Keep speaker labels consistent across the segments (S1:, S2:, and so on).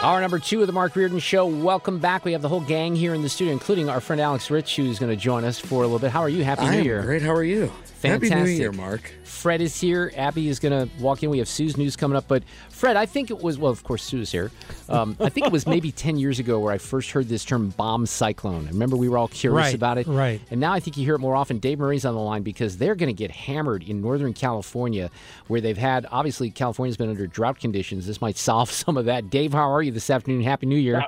S1: Hour number two of the Mark Reardon Show. Welcome back. We have the whole gang here in the studio, including our friend Alex Rich, who's going to join us for a little bit. How are you? Happy New
S2: I am
S1: Year.
S2: great. How are you?
S1: Fantastic.
S2: Happy New Year, Mark.
S1: Fred is here. Abby is going to walk in. We have Sue's news coming up. But Fred, I think it was, well, of course, Sue's here. Um, I think it was maybe 10 years ago where I first heard this term bomb cyclone. I remember we were all curious
S3: Right,
S1: about it.
S3: right.
S1: And now I think you hear it more often. Dave Murray's on the line because they're going to get hammered in Northern California where they've had, obviously, California's been under drought conditions. This might solve some of that. Dave, how are you this afternoon? Happy New Year.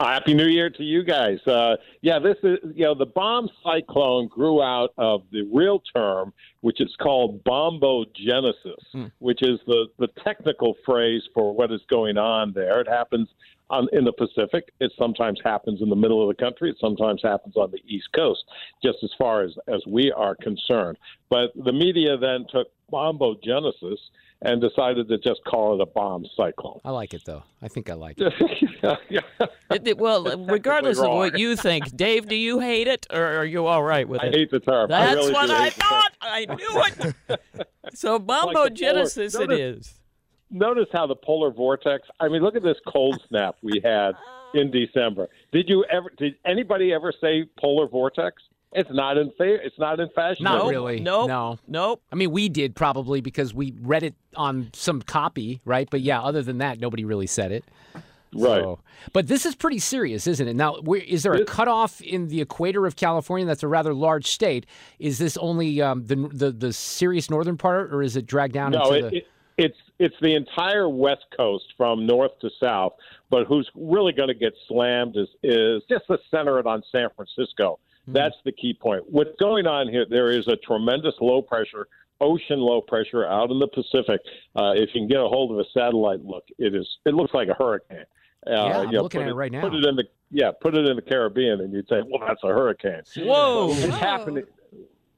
S4: Happy New Year to you guys. Uh, yeah, this is, you know, the bomb cyclone grew out of the real term, which is called bombogenesis, which is the, the technical phrase for what is going on there. It happens on, in the Pacific. It sometimes happens in the middle of the country. It sometimes happens on the East Coast, just as far as, as we are concerned. But the media then took bombogenesis and decided to just call it a bomb cyclone.
S1: I like it, though. I think I like it.
S4: yeah.
S3: It- it- well, regardless of what you think, Dave, do you hate it or are you all right with
S4: I
S3: it?
S4: hate the term. I
S3: That's
S4: really
S3: what I
S4: hate the term.
S3: thought. I knew it. so bombogenesis it
S4: Notice-
S3: is.
S4: notice how the polar vortex. I mean, look at this cold snap we had in December. Did you ever? Did anybody ever say polar vortex? It's not in fa- It's not in fashion.
S1: Not
S3: Nope,
S1: really.
S3: nope,
S1: No.
S3: Nope.
S1: I mean, we did probably because we read it on some copy, right? But yeah, other than that, nobody really said it.
S4: Right.
S1: So- but this is pretty serious, isn't it? Now, where, is there a
S4: This-
S1: cutoff in the equator of California? That's a rather large state. Is this only um, the, the the serious northern part, or is it dragged down
S4: No,
S1: into
S4: it,
S1: the?
S4: it, it's it's the entire West Coast from north to south. But who's really going to get slammed is is just to center it on San Francisco. That's the key point. What's going on here? There is a tremendous low pressure, ocean low pressure out in the Pacific. Uh, if you can get a hold of a satellite look, it is it looks like a hurricane. Uh,
S1: Yeah, I'm
S4: you know,
S1: looking at it right now.
S4: Put it in the yeah, put it in the Caribbean, and you'd say, well, that's a hurricane.
S3: Whoa.
S4: What's happening?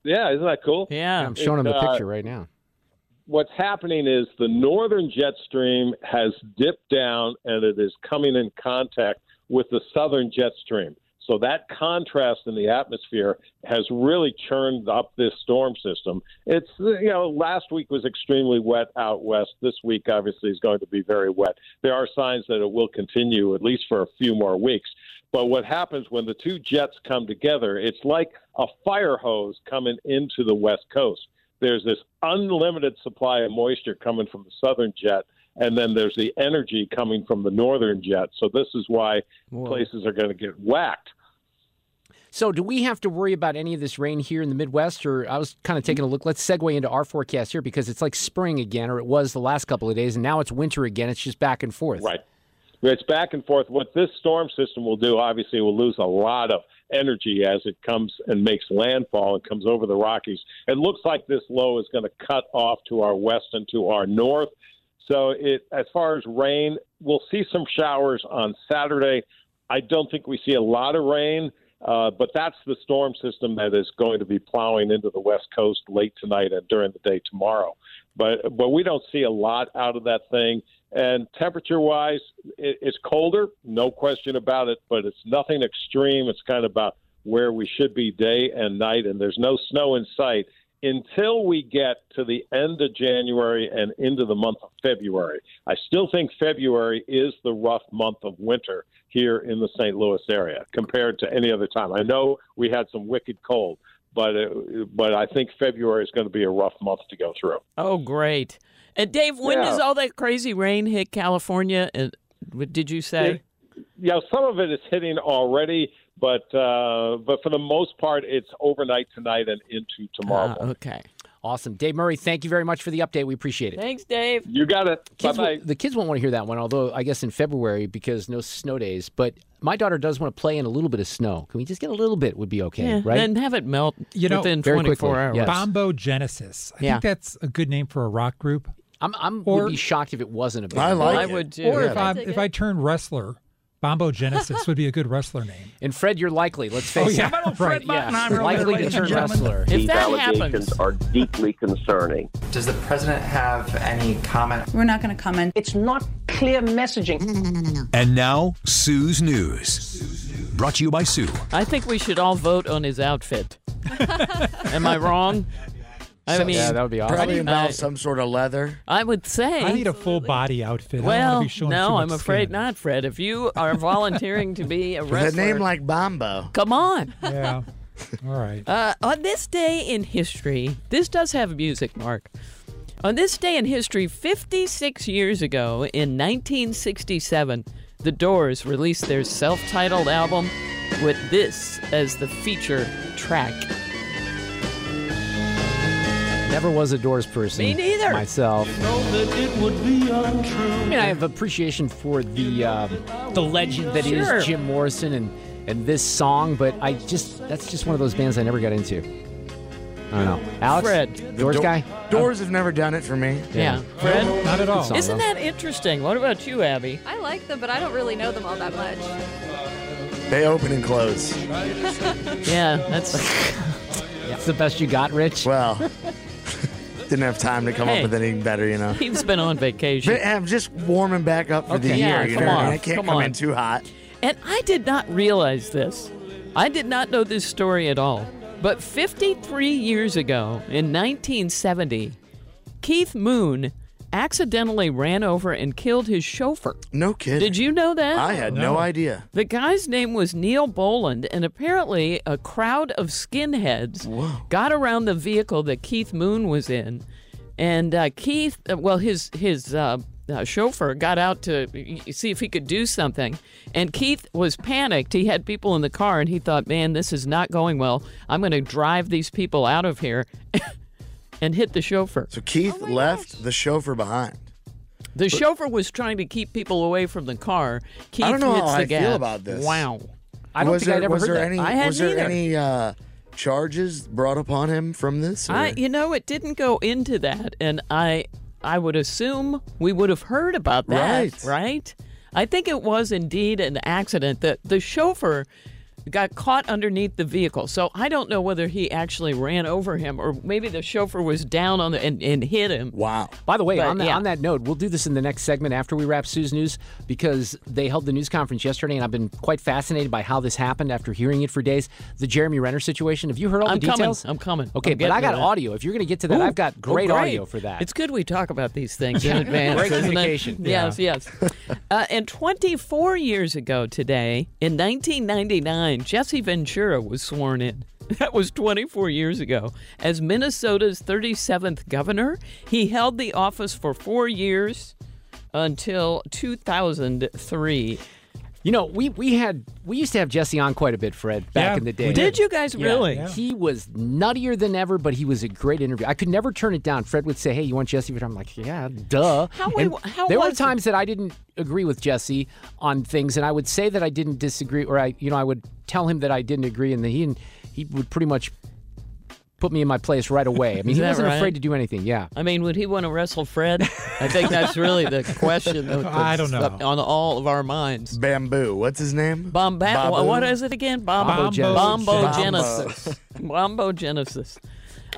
S4: Yeah, isn't that cool?
S3: Yeah.
S1: I'm showing them the
S4: uh,
S1: picture right now.
S4: what's happening is the northern jet stream has dipped down and it is coming in contact with the southern jet stream. So that contrast in the atmosphere has really churned up this storm system. It's you know last week was extremely wet out west. This week obviously is going to be very wet. There are signs that it will continue at least for a few more weeks. But what happens when the two jets come together? It's like a fire hose coming into the west coast there's this unlimited supply of moisture coming from the southern jet, and then there's the energy coming from the northern jet. So this is why places are going to get whacked.
S1: So, do we have to worry about any of this rain here in the Midwest? Or I was kind of taking a look. Let's segue into our forecast here because it's like spring again, or it was the last couple of days, and now it's winter again. It's just back and forth.
S4: Right. It's back and forth. What this storm system will do, obviously, will lose a lot of energy as it comes and makes landfall and comes over the Rockies. It looks like this low is going to cut off to our west and to our north. So it as far as rain, we'll see some showers on Saturday. I don't think we see a lot of rain, uh, but that's the storm system that is going to be plowing into the west coast late tonight and during the day tomorrow. But but we don't see a lot out of that thing. And temperature wise, it, it's colder, no question about it. But it's nothing extreme. It's kind of about where we should be day and night, and there's no snow in sight until we get to the end of January and into the month of February. I still think February is the rough month of winter here in the St. Louis area compared to any other time. I know we had some wicked cold, but uh, but I think February is going to be a rough month to go through.
S3: Oh, great. And Dave, when
S4: Yeah.
S3: does all that crazy rain hit California? And what did you say?
S4: Yeah, some of it is hitting already, but uh, but for the most part, it's overnight tonight and into tomorrow. Morning.
S3: okay.
S1: Awesome. Dave Murray, thank you very much for the update. We appreciate it.
S3: Thanks, Dave.
S4: You got it. Bye
S1: Kids will- the kids won't want to hear that one, although I guess in February because no snow days. But my daughter does want to play in a little bit of snow. Can we just get a little bit? Would be okay,
S3: Yeah,
S1: right?
S3: And have it melt
S2: You know,
S3: within
S1: very
S3: 24
S1: quickly,
S3: hours.
S1: yes.
S2: Bombo Genesis. I
S3: Yeah.
S2: think that's a good name for a rock group.
S1: I'm, I'm
S2: Or-
S1: would be shocked if it wasn't a big
S5: I like
S3: I
S5: it.
S3: would too.
S2: Or if I if I turn wrestler, Bombo Genesis would be a good wrestler name.
S1: And Fred, you're likely. Let's oh, face
S2: Oh, yeah,
S1: it.
S2: right.
S1: Yeah, likely to turn wrestler.
S3: If
S6: These
S3: that
S6: allegations
S3: happens,
S6: are deeply concerning.
S7: Does the president have any comment?
S8: We're not going to comment.
S9: It's not clear messaging.
S10: And now, Sue's News. Brought to you by Sue.
S3: I think we should all vote on his outfit. Am I wrong? I mean,
S1: yeah, that would be awesome.
S5: Probably
S3: I-
S5: some sort of leather.
S3: I would say.
S2: I need a full body outfit. I don't
S3: well,
S2: be showing
S3: no, I'm afraid
S2: skin.
S3: not, Fred. If you are volunteering to be a
S5: With
S3: wrestler,
S5: a name like Bombo.
S3: come on.
S2: Yeah. All right.
S3: Uh, on this day in history, this does have music, Mark. On this day in history, 56 years ago, in 1967, The Doors released their self titled album with this as the feature track.
S1: Never was a Doors person.
S3: Me neither.
S1: Myself. I mean, I have appreciation for the um, the legend that is
S3: Sure.
S1: Jim Morrison and and this song, but I just that's just one of those bands I never got into. I don't know. Alex,
S3: Fred.
S1: Doors
S5: Do-
S1: guy.
S5: Doors have never done it for me.
S3: Yeah. Fred?
S2: Not at all.
S1: Song,
S3: Isn't
S1: though.
S3: that interesting? What about you, Abby?
S11: I like them, but I don't really know them all that much.
S5: They open and close.
S3: Yeah, that's.
S1: It's the best you got, Rich.
S5: Well, didn't have time to come
S3: Hey.
S5: up with anything better, you know.
S3: He's been on vacation.
S5: But I'm just warming back up for the
S3: Okay,
S5: year,
S3: yeah,
S5: you
S3: come
S5: know.
S3: on,
S5: I can't
S3: come
S5: come,
S3: on.
S5: in too hot.
S3: And I did not realize this. I did not know this story at all. But 53 years ago, in 1970, Keith Moon accidentally ran over and killed his chauffeur.
S5: No kidding.
S3: Did you know that?
S5: I had no,
S2: No.
S5: idea.
S3: The guy's name was Neil Boland, and apparently a crowd of skinheads got around the vehicle that Keith Moon was in, and uh, Keith, uh, well, his his uh, uh, chauffeur got out to see if he could do something, and Keith was panicked. He had people in the car, and he thought, "Man, this is not going well. I'm going to drive these people out of here." And hit the chauffeur.
S5: So Keith left the chauffeur behind.
S3: The chauffeur was trying to keep people away from the car. Keith
S5: I don't know
S3: hits
S5: how
S3: the
S5: I
S3: gas.
S5: feel about this.
S3: Wow.
S1: I don't
S5: was
S1: think
S5: there,
S1: I'd ever
S5: was
S1: heard
S5: there
S1: that.
S5: any
S3: I hadn't
S5: was there
S3: either.
S5: any uh, charges brought upon him from this?
S3: I, you know, it didn't go into that, and I, I would assume we would have heard about that,
S5: Right.
S3: right? I think it was indeed an accident. that the chauffeur got caught underneath the vehicle, so I don't know whether he actually ran over him or maybe the chauffeur was down on the and, and hit him.
S5: wow.
S1: By the way,
S3: But,
S1: on, that,
S3: yeah.
S1: on that note, we'll do this in the next segment after we wrap Sue's news because they held the news conference yesterday, and I've been quite fascinated by how this happened after hearing it for days. The Jeremy Renner situation. Have you heard all
S3: I'm
S1: the
S3: coming. I'm coming.
S1: Okay,
S3: I'm
S1: but I got audio. If you're going to get to that,
S3: Ooh.
S1: I've got
S3: Oh,
S1: great, audio for that.
S3: It's good we talk about these things in advance.
S1: Great
S3: isn't
S1: communication.
S3: Yes, yes. Uh, and 24 years ago today, in 1999, Jesse Ventura was sworn in. That was 24 years ago. As Minnesota's 37th governor, he held the office for four years until 2003.
S1: You know, we we had we used to have Jesse on quite a bit, Fred, back
S2: Yeah,
S1: in the day.
S3: Did you guys
S1: Yeah.
S3: really?
S1: He was nuttier than ever, but he was a great interview. I could never turn it down. Fred would say, "Hey, you want Jesse?" But I'm like, "Yeah, duh."
S3: How
S1: And
S3: how
S1: there were
S3: was it?
S1: times that I didn't agree with Jesse on things, and I would say that I didn't disagree, or I, you know, I would tell him that I didn't agree, and then he he would pretty much put me in my place right away. I mean,
S3: Is
S1: he wasn't
S3: right?
S1: afraid to do anything. Yeah.
S3: I mean, would he want to wrestle Fred? I think that's really the question. that-
S2: I don't know.
S3: On all of our minds.
S5: Bamboo. What's his name?
S3: Bomba-
S5: Babu?
S3: what is it again?
S1: Bombo
S3: Bombo
S5: Genesis.
S3: Bombo Genesis.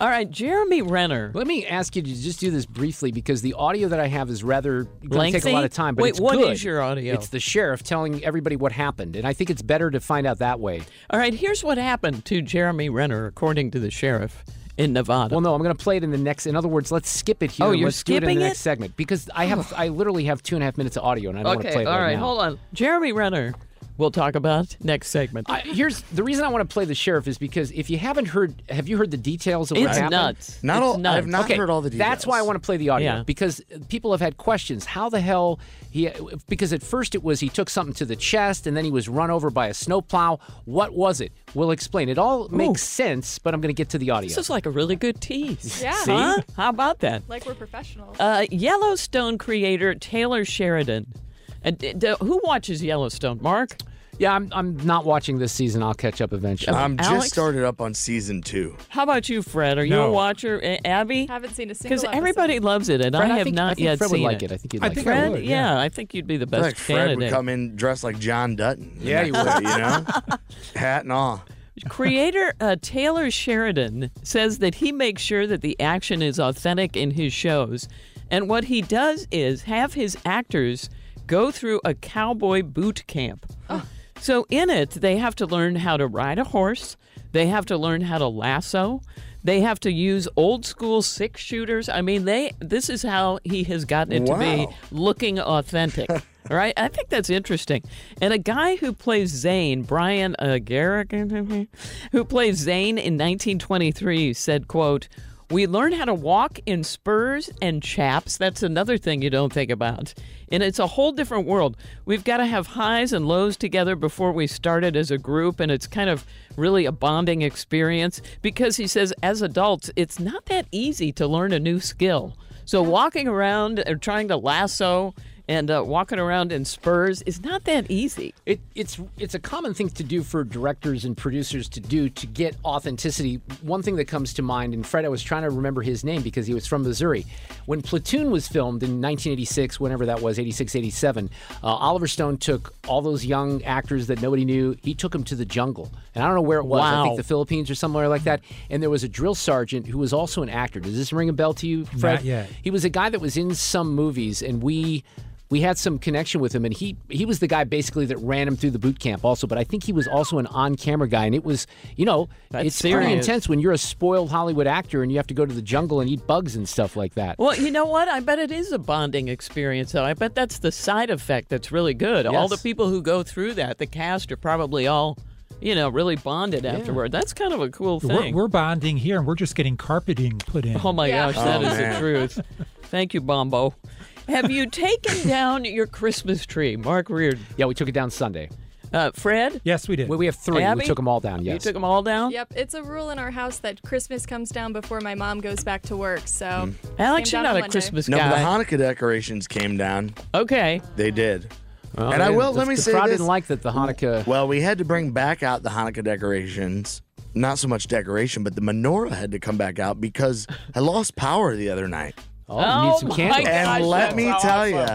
S3: All right, Jeremy Renner.
S1: Let me ask you to just do this briefly because the audio that I have is rather going to take a lot of time. But
S3: Wait, what
S1: good.
S3: is your audio?
S1: It's the sheriff telling everybody what happened, and I think it's better to find out that way.
S3: All right, here's what happened to Jeremy Renner, according to the sheriff in Nevada.
S1: Well, no, I'm going to play it in the next. In other words, let's skip it here.
S3: Oh, you're
S1: let's do it in
S3: skipping
S1: the
S3: it?
S1: next segment because I have I literally have two and a half minutes of audio, and I don't want to play it
S3: all
S1: right
S3: right,
S1: now.
S3: hold on. Jeremy Renner, we'll talk about next segment.
S1: I, here's the reason I want to play the sheriff is because if you haven't heard, have you heard the details of what
S3: It's
S1: happened?
S3: nuts.
S5: Not
S3: It's
S5: all.
S3: nuts.
S5: I've not
S1: okay,
S5: heard all the details.
S1: That's why I want to play the audio
S3: Yeah.
S1: because people have had questions. How the hell he? Because at first it was he took something to the chest and then he was run over by a snowplow. What was it? We'll explain. It all makes sense, but I'm going to get to the audio.
S3: This is like a really good tease.
S11: Yeah.
S3: See? Huh? How about that?
S11: Like we're professionals.
S3: Uh, Yellowstone creator Taylor Sheridan. Uh, d- d- who watches Yellowstone? Mark?
S1: yeah, I'm, I'm not watching this season. I'll catch up eventually.
S5: I'm
S3: Alex?
S5: just started up on season two.
S3: How about you, Fred? Are you a watcher? A- Abby?
S11: Haven't seen a single
S3: Because everybody loves it, and
S1: Fred,
S3: I
S1: I
S3: have
S1: think-
S3: not
S1: I think
S3: yet
S1: Fred would like
S3: it.
S1: it. I think you'd
S2: I
S1: like
S2: think
S1: it.
S2: I
S3: Fred,
S2: would,
S3: yeah.
S2: yeah.
S3: I think you'd be the
S5: I feel
S3: best
S5: like Fred
S3: candidate.
S5: would come in dressed like John Dutton.
S1: Yeah, he would.
S5: You know, hat and all.
S3: Creator uh, Taylor Sheridan says that he makes sure that the action is authentic in his shows. And what he does is have his actors go through a cowboy boot camp. So in it, they have to learn how to ride a horse, they have to learn how to lasso, they have to use old school six shooters. I mean, they this is how he has gotten it to be looking authentic. right? I think that's interesting. And a guy who plays Zane, Brian uh, Garrick, who plays Zane in 1923, said, "quote We learn how to walk in spurs and chaps. That's another thing you don't think about. And it's a whole different world. We've got to have highs and lows together before we started as a group, and it's kind of really a bonding experience because he says, as adults, it's not that easy to learn a new skill. So walking around or trying to lasso and uh, walking around in spurs is not that easy.
S1: It, it's it's a common thing to do for directors and producers to do to get authenticity. One thing that comes to mind, and Fred, I was trying to remember his name because he was from Missouri. When Platoon was filmed in 1986, whenever that was, 86, 87, uh, Oliver Stone took all those young actors that nobody knew. He took them to the jungle, and I don't know where it was.
S3: Wow.
S1: I think the Philippines or somewhere like that. And there was a drill sergeant who was also an actor. Does this ring a bell to you, Fred?
S2: Not yet.
S1: He was a guy that was in some movies, and we we had some connection with him, and he he was the guy basically that ran him through the boot camp also. But I think he was also an on camera guy, and it was you know
S3: That's
S1: it's pretty
S3: serious.
S1: intense when you're a spoiled Hollywood actor and you have to go to the jungle and eat bugs and stuff like that.
S3: Well, you know what? I bet it is a bonding experience, though. I bet that's the side effect that's really good. All the people who go through that, the cast, are probably all, you know, really bonded afterward. That's kind of a cool
S2: We're,
S3: thing.
S2: we're bonding here, and we're just getting carpeting put in.
S3: Oh my
S11: Yeah.
S3: gosh, that
S5: Oh,
S3: is the truth. Thank you, Bombo. Have you taken down your Christmas tree, Mark Reardon?
S1: Yeah, we took it down Sunday.
S3: Uh, Fred?
S2: Yes, we did.
S1: We, we have three.
S3: Abby?
S1: We took them all down. Yes.
S3: You took them all down?
S11: Yep, it's a rule in our house that Christmas comes down before my mom goes back to work. So,
S3: Alex, you're not a
S11: Monday.
S3: Christmas
S5: guy. No, the. Hanukkah decorations came down.
S3: okay.
S5: They did.
S1: Well,
S5: and I will
S1: the,
S5: let me
S1: the
S5: say
S1: crowd
S5: this.
S1: didn't like that the Hanukkah.
S5: Well, we had to bring back out the Hanukkah decorations. Not so much decoration, but the menorah had to come back out because I lost power the other night.
S1: Oh, you need some
S3: oh
S1: candles.
S3: God.
S5: And let me
S3: so
S5: tell you,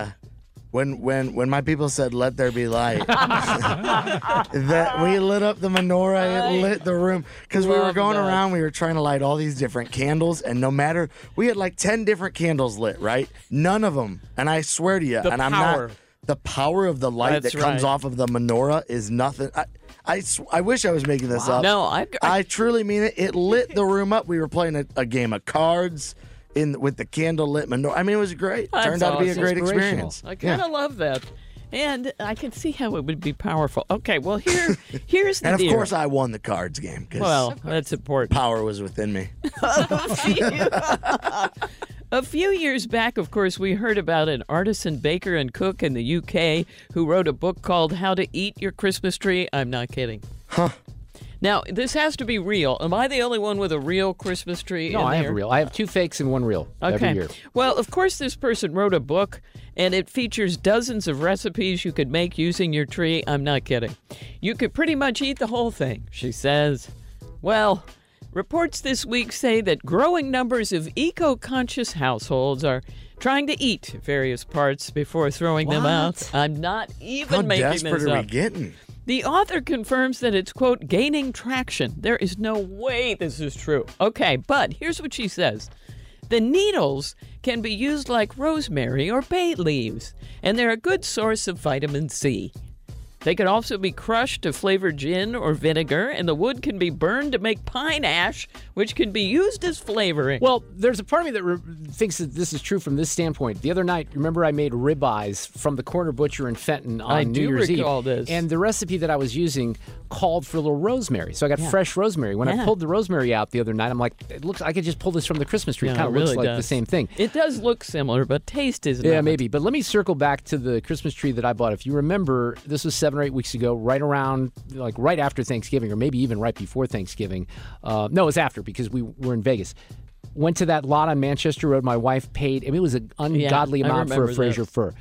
S5: when when when my people said "Let there be light," that we lit up the menorah, it lit the room because we were going
S3: that.
S5: around. We were trying to light all these different candles, and no matter we had like ten different candles lit, right? None of them, and I swear to you,
S3: The
S5: and I'm not. The power of the light
S3: That's
S5: that comes
S3: right.
S5: off of the menorah is nothing. I, I, sw- I wish I was making this up.
S3: No, I,
S5: I truly mean it. It lit the room up. We were playing a, a game of cards in with the candle lit menorah. I mean, it was great.
S3: That's
S5: Turned out to be a great experience.
S3: I kind of love that. And I can see how it would be powerful. Okay, well here here's the
S5: And of
S3: deal.
S5: course, I won the cards game because
S3: well, that's important.
S5: power was within me.
S3: A few years back, of course, we heard about an artisan baker and cook in the UK who wrote a book called How to Eat Your Christmas Tree. I'm not kidding.
S5: Huh.
S3: Now, this has to be real. Am I the only one with a real Christmas tree?
S1: No,
S3: in
S1: I have a real. I have two fakes and one real
S3: Okay.
S1: every year.
S3: Well, of course, this person wrote a book, and it features dozens of recipes you could make using your tree. I'm not kidding. You could pretty much eat the whole thing, she says. Well, Reports this week say that growing numbers of eco conscious households are trying to eat various parts before throwing them out. I'm not even
S5: How
S3: making
S5: desperate
S3: this
S5: are we getting?
S3: The author confirms that it's, quote, gaining traction. There is no way this is true. Okay, but here's what she says The needles can be used like rosemary or bay leaves, and they're a good source of vitamin C. They can also be crushed to flavor gin or vinegar, and the wood can be burned to make pine ash, which can be used as flavoring.
S1: Well, there's a part of me that re- thinks that this is true from this standpoint. The other night, remember I made ribeyes from the corner butcher in Fenton on
S3: I
S1: New
S3: do
S1: Year's
S3: recall
S1: Eve,
S3: this.
S1: and the recipe that I was using called for a little rosemary. So I got
S3: Yeah.
S1: fresh rosemary. When I pulled the rosemary out the other night, I'm like, it looks. I could just pull this from the Christmas tree.
S3: Yeah,
S1: it kind of looks
S3: really
S1: like the same thing.
S3: It does look similar, but taste is
S1: Yeah,
S3: not.
S1: maybe. But let me circle back to the Christmas tree that I bought. If you remember, this was seven or eight weeks ago, right around, like right after Thanksgiving, or maybe even right before Thanksgiving. Uh, no, it was after because we were in Vegas. Went to that lot on Manchester Road. My wife paid. I mean, it was an ungodly
S3: I
S1: amount for a Fraser
S3: this.
S1: fir.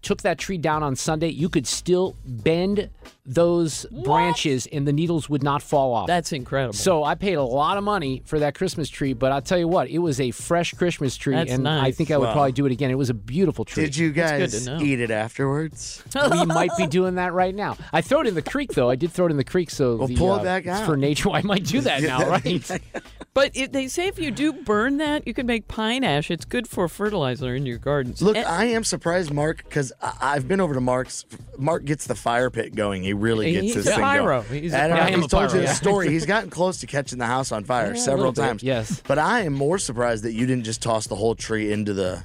S1: Took that tree down on Sunday. You could still bend those branches, and the needles would not fall off.
S3: That's incredible.
S1: So I paid a lot of money for that Christmas tree, but I'll tell you what, it was a fresh Christmas tree,
S3: That's
S1: and I think I would
S5: Wow.
S1: probably do it again. It was a beautiful tree.
S5: Did you guys eat it afterwards?
S1: we might be doing that right now. I throw it in the creek, though. I did throw it in the creek, so
S5: Well,
S1: the,
S5: pull it
S1: uh,
S5: back out.
S1: for nature. I might do that now, right?
S3: But if they say if you do burn that, you can make pine ash. It's good for fertilizer in your gardens.
S5: Look,
S3: And-
S5: I am surprised, Mark, because I've been over to Mark's. Mark gets the fire pit going. He really gets
S3: He's
S5: this
S3: a
S5: thing
S3: pyro.
S5: going.
S3: He's a
S5: And
S3: pyro.
S5: I
S1: I am
S5: he's
S1: a
S5: told
S1: pyro,
S5: you the
S1: yeah.
S5: story. He's gotten close to catching the house on fire
S1: Yeah, a
S5: several
S1: little bit,
S5: times.
S1: yes.
S5: but I am more surprised that you didn't just toss the whole tree into the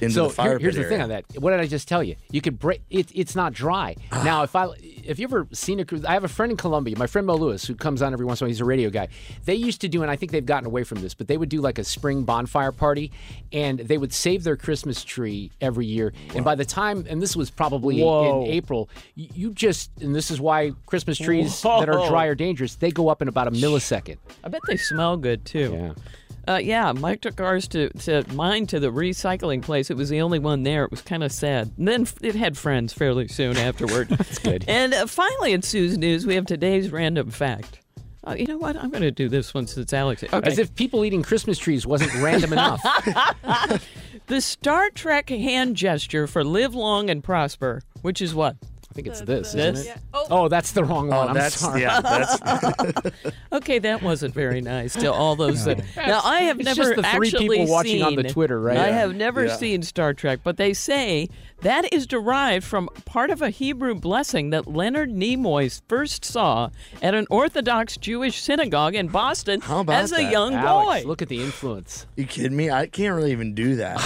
S5: into
S1: so
S5: the fire
S1: here- here's
S5: pit
S1: the thing on that. What did I just tell you? You could break it. It's not dry. Now, if I if you ever seen a cruise, I have a friend in Columbia, my friend Mo Lewis, who comes on every once in a while. He's a radio guy. They used to do, and I think they've gotten away from this, but they would do like a spring bonfire party, and they would save their Christmas tree every year. And by the time, and this was probably
S3: Whoa.
S1: in April, you, you just, and this is why Christmas trees that are dry are dangerous. They go up in about a millisecond.
S3: I bet they smell good too.
S1: Yeah.
S3: Uh, yeah, Mike took ours to, to mine to the recycling place. It was the only one there. It was kind of sad. And then it had friends fairly soon afterward. That's
S1: good.
S3: And uh, finally, in Sue's News, we have today's random fact. Uh, you know what? I'm going to do this one since Alex. Okay.
S1: As if people eating Christmas trees wasn't random enough.
S3: the Star Trek hand gesture for live long and prosper, which is what?
S1: I think it's
S11: The-
S1: this,
S11: the-
S1: isn't it?
S11: yeah.
S1: Oh.
S11: Oh.
S1: that's the wrong oh, one.
S5: Oh,
S1: I'm
S5: that's
S1: sorry.
S5: yeah. That's
S3: Okay, that wasn't very nice to all those uh, that. Now I have
S1: It's
S3: never
S1: just the three
S3: actually
S1: people watching on the
S3: seen-
S1: Twitter, right?
S3: I
S1: Yeah.
S3: have never
S5: Yeah.
S3: seen Star Trek, but they say that is derived from part of a Hebrew blessing that Leonard Nimoy first saw at an Orthodox Jewish synagogue in Boston
S5: How about
S3: as a
S5: that?
S3: young
S1: Alex,
S3: boy.
S1: look at the influence.
S5: you kidding me? I can't really even do that.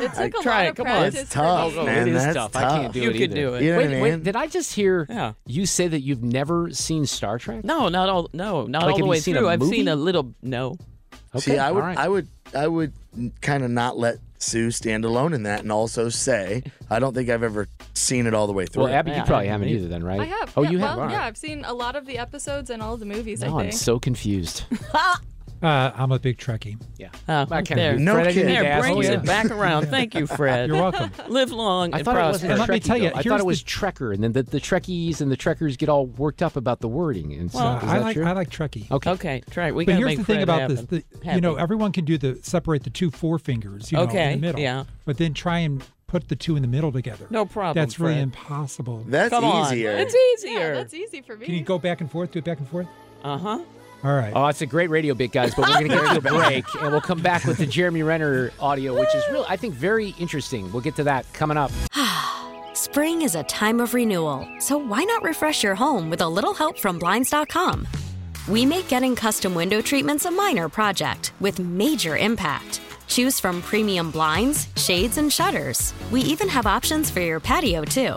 S11: It took a
S3: try
S11: lot
S3: it,
S11: of
S3: come on.
S11: practice.
S5: It's tough,
S11: oh,
S5: man.
S1: it is
S5: that's
S1: tough. I can't do
S3: You
S1: it
S3: could
S1: either.
S3: do it.
S5: You know
S1: wait,
S5: what I
S1: wait,
S5: mean?
S1: Did I just hear
S3: Yeah.
S1: you say that you've never seen Star Trek?
S3: No, not all. No, not
S1: Like,
S3: all the way
S1: seen
S3: through. I've seen a little. No.
S1: Okay,
S5: See, I would,
S1: all right.
S5: I would, I would kind of not let Sue stand alone in that, and also say I don't think I've ever seen it all the way through.
S1: Well, Abby,
S3: Yeah,
S1: you probably
S3: I
S1: haven't
S3: haven't
S1: either, then, right?
S11: I have.
S1: Oh,
S11: yeah,
S1: you
S11: well,
S1: have.
S11: Yeah, I've seen a lot of the episodes and all of the movies.
S1: Now
S11: I
S1: I'm so confused.
S2: Uh, I'm a big Trekkie.
S1: Yeah.
S3: Uh,
S1: I can't
S3: there.
S5: No
S1: Fred,
S5: kidding.
S3: There,
S1: ask
S3: brings
S1: you
S3: it back around. Thank you, Fred.
S2: You're welcome.
S3: Live long
S1: I
S3: and
S1: thought it
S3: prosper.
S1: wasn't
S2: And let me tell you.
S1: I thought it was
S2: the-
S1: Trekker, and then the, the Trekkies and the Trekkers get all worked up about the wording and
S2: Well,
S1: stuff. Is
S2: I
S1: that
S2: like
S1: true?
S2: I like Trekkie.
S1: okay.
S3: Okay, try it. We
S2: But here's
S3: make
S2: the thing
S3: Fred
S2: about
S3: happen.
S2: this: the, you know, everyone can do the separate the two forefingers, you know,
S3: Okay,
S2: in the middle.
S3: yeah.
S2: But then try and put the two in the middle together.
S3: No problem,
S2: That's really
S3: Fred.
S2: impossible.
S5: That's
S3: Come on.
S5: easier.
S3: It's easier.
S11: Yeah, that's easy for me.
S2: Can you go back and forth? Do it back and forth.
S3: Uh huh.
S2: All right.
S1: Oh, it's a great radio bit, guys. But we're going to get to a break, and we'll come back with the Jeremy Renner audio, which is really, I think, very interesting. We'll get to that coming up.
S12: Spring is a time of renewal, so why not refresh your home with a little help from Blinds.com? We make getting custom window treatments a minor project with major impact. Choose from premium blinds, shades, and shutters. We even have options for your patio, too.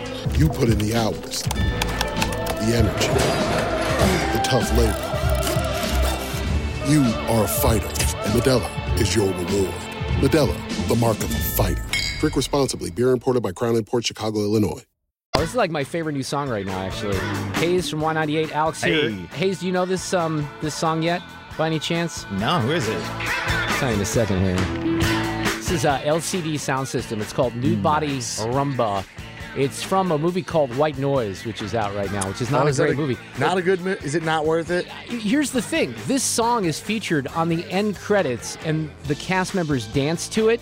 S13: You put in the hours, the energy, the tough labor. You are a fighter, and Modelo is your reward. Modelo, the mark of a fighter. Drink responsibly. Beer imported by Crown Port Chicago, Illinois.
S1: Oh, this is like my favorite new song right now, actually. Hayes from Y98. Alex here.
S14: Hey.
S1: Hayes, do you know this um this song yet, by any chance?
S14: No, who is it?
S1: Tell you in a second here. This is a LCD Soundsystem. It's called New Body Rhumba. It's from a movie called White Noise, which is out right now, which is not
S5: Oh,
S1: a great movie.
S5: Not a good. mo- Is it not worth it?
S1: Here's the thing: this song is featured on the end credits, and the cast members dance to it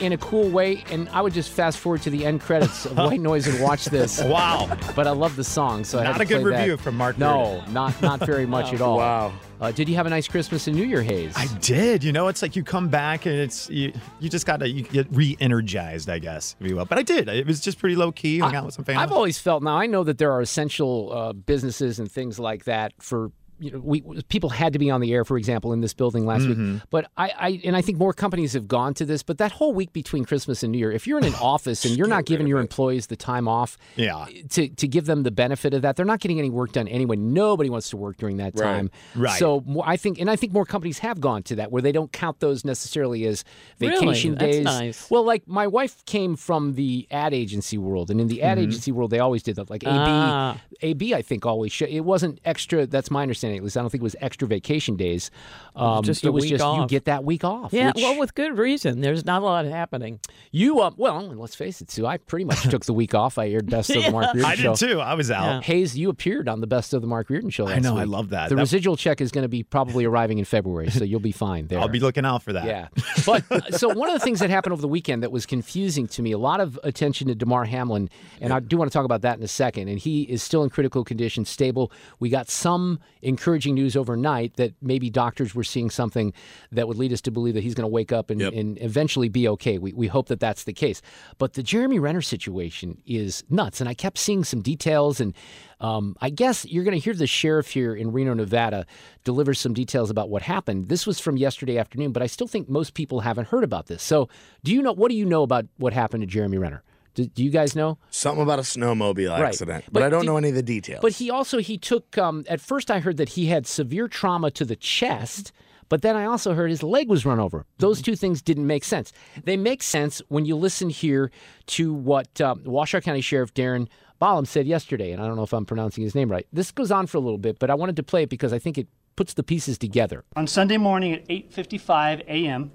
S1: in a cool way. And I would just fast forward to the end credits of White Noise and watch this.
S14: Wow.
S1: But I love the song, so I had
S14: Not a good
S1: play that.
S14: review from Mark
S1: No,
S14: Reardon.
S1: not not very much at all.
S5: Wow.
S1: Uh, did you have a nice Christmas and New Year, Hayes?
S14: I did. You know, it's like you come back and it's you. You just gotta you get re-energized, I guess, if you will. But I did. It was just pretty low key. Hung out with some family.
S1: I've always felt now I know that there are essential uh, businesses and things like that for you know we people had to be on the air for example in this building last
S14: Mm-hmm.
S1: week but I, I and I think more companies have gone to this but that whole week between Christmas and New Year if you're in an office and you're not giving your employees the time off
S14: Yeah.
S1: to to give them the benefit of that they're not getting any work done anyway nobody wants to work during that
S5: Right.
S1: time
S14: Right.
S1: so I think and I think more companies have gone to that where they don't count those necessarily as
S3: Really?
S1: vacation
S3: That's
S1: days
S3: nice.
S1: well, like my wife came from the ad agency world, and in the ad agency world, they always did that. Like AB,
S3: Ah.
S1: AB, I think always sh- it wasn't extra. That's my understanding, at least. I don't think it was extra vacation days. Um,
S3: Just
S1: it was
S3: week
S1: just you get that week off.
S3: Yeah,
S1: which
S3: well, with good reason. There's not a lot happening.
S1: you, uh, well, let's face it, Sue. I pretty much took the week off. I aired Best of the Mark Reardon
S14: I
S1: show.
S14: I did too. I was out.
S1: Hayes, you appeared on the Best of the Mark Reardon show.
S14: I
S1: last
S14: know, I love that.
S1: The
S14: That-
S1: residual check is going to be probably arriving in February, so you'll be fine there.
S14: I'll be looking out for that.
S1: Yeah. But uh, so one of the things that happened over the weekend that was confusing to me, a lot of attention to Damar Hamlin, and I do want to talk about that in a second. And he is still in critical condition, stable. We got some encouraging news overnight that maybe doctors were seeing something that would lead us to believe that he's going to wake up and, and eventually be okay. We, we hope that that's the case. But the Jeremy Renner situation is nuts. And I kept seeing some details and um, I guess you're going to hear the sheriff here in Reno, Nevada, deliver some details about what happened. This was from yesterday afternoon, but I still think most people haven't heard about this. So, do you know what do you know about what happened to Jeremy Renner? Do, do you guys know?
S5: Something about a snowmobile
S1: Right.
S5: accident, but,
S1: But
S5: I don't
S1: did-
S5: know any of the details.
S1: But he also he took. Um, at first, I heard that he had severe trauma to the chest. But then I also heard his leg was run over. Those two things didn't make sense. They make sense when you listen here to what um, Washoe County Sheriff Darin Balaam said yesterday. And I don't know if I'm pronouncing his name right. This goes on for a little bit, but I wanted to play it because I think it puts the pieces together.
S15: On Sunday morning at 8:55 a.m.,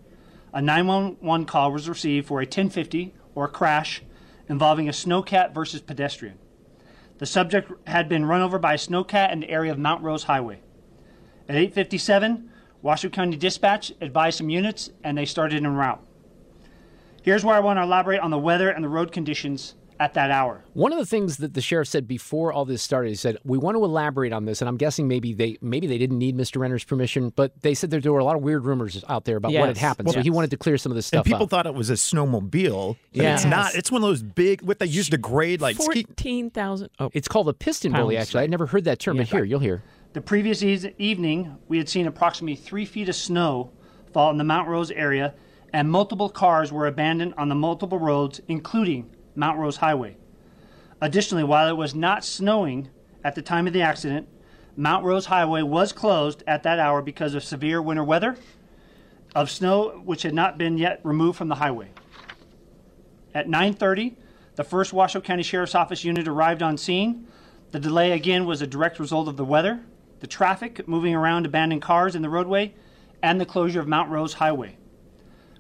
S15: a 911 call was received for a 1050 or crash involving a snowcat versus pedestrian. The subject had been run over by a snowcat in the area of Mount Rose Highway. At 8:57, Washoe County Dispatch advised some units and they started en route. Here's where I want to elaborate on the weather and the road conditions at that hour.
S1: One of the things that the sheriff said before all this started, he said, "We want to elaborate on this." And I'm guessing maybe they maybe they didn't need Mr. Renner's permission, but they said there were a lot of weird rumors out there about what had
S14: Yes.
S1: happened. so
S14: Well,
S1: he wanted to clear some of this stuff.
S14: And
S1: stuff
S14: people
S1: up.
S14: thought it was a snowmobile, but
S1: Yes.
S14: it's not. It's one of those big what they use to grade like.
S3: Fourteen thousand. Oh,
S1: it's called a
S15: PistenBully.
S1: Actually, I'd never heard that term, but here you'll hear.
S15: The previous e- evening, we had seen approximately three feet of snow fall in the Mount Rose area, and multiple cars were abandoned on the multiple roads, including Mount Rose Highway. Additionally, while it was not snowing at the time of the accident, Mount Rose Highway was closed at that hour because of severe winter weather of snow which had not been yet removed from the highway. At 9:30, the first Washoe County Sheriff's Office unit arrived on scene. The delay again was a direct result of the weather, the traffic moving around abandoned cars in the roadway, and the closure of Mount Rose Highway.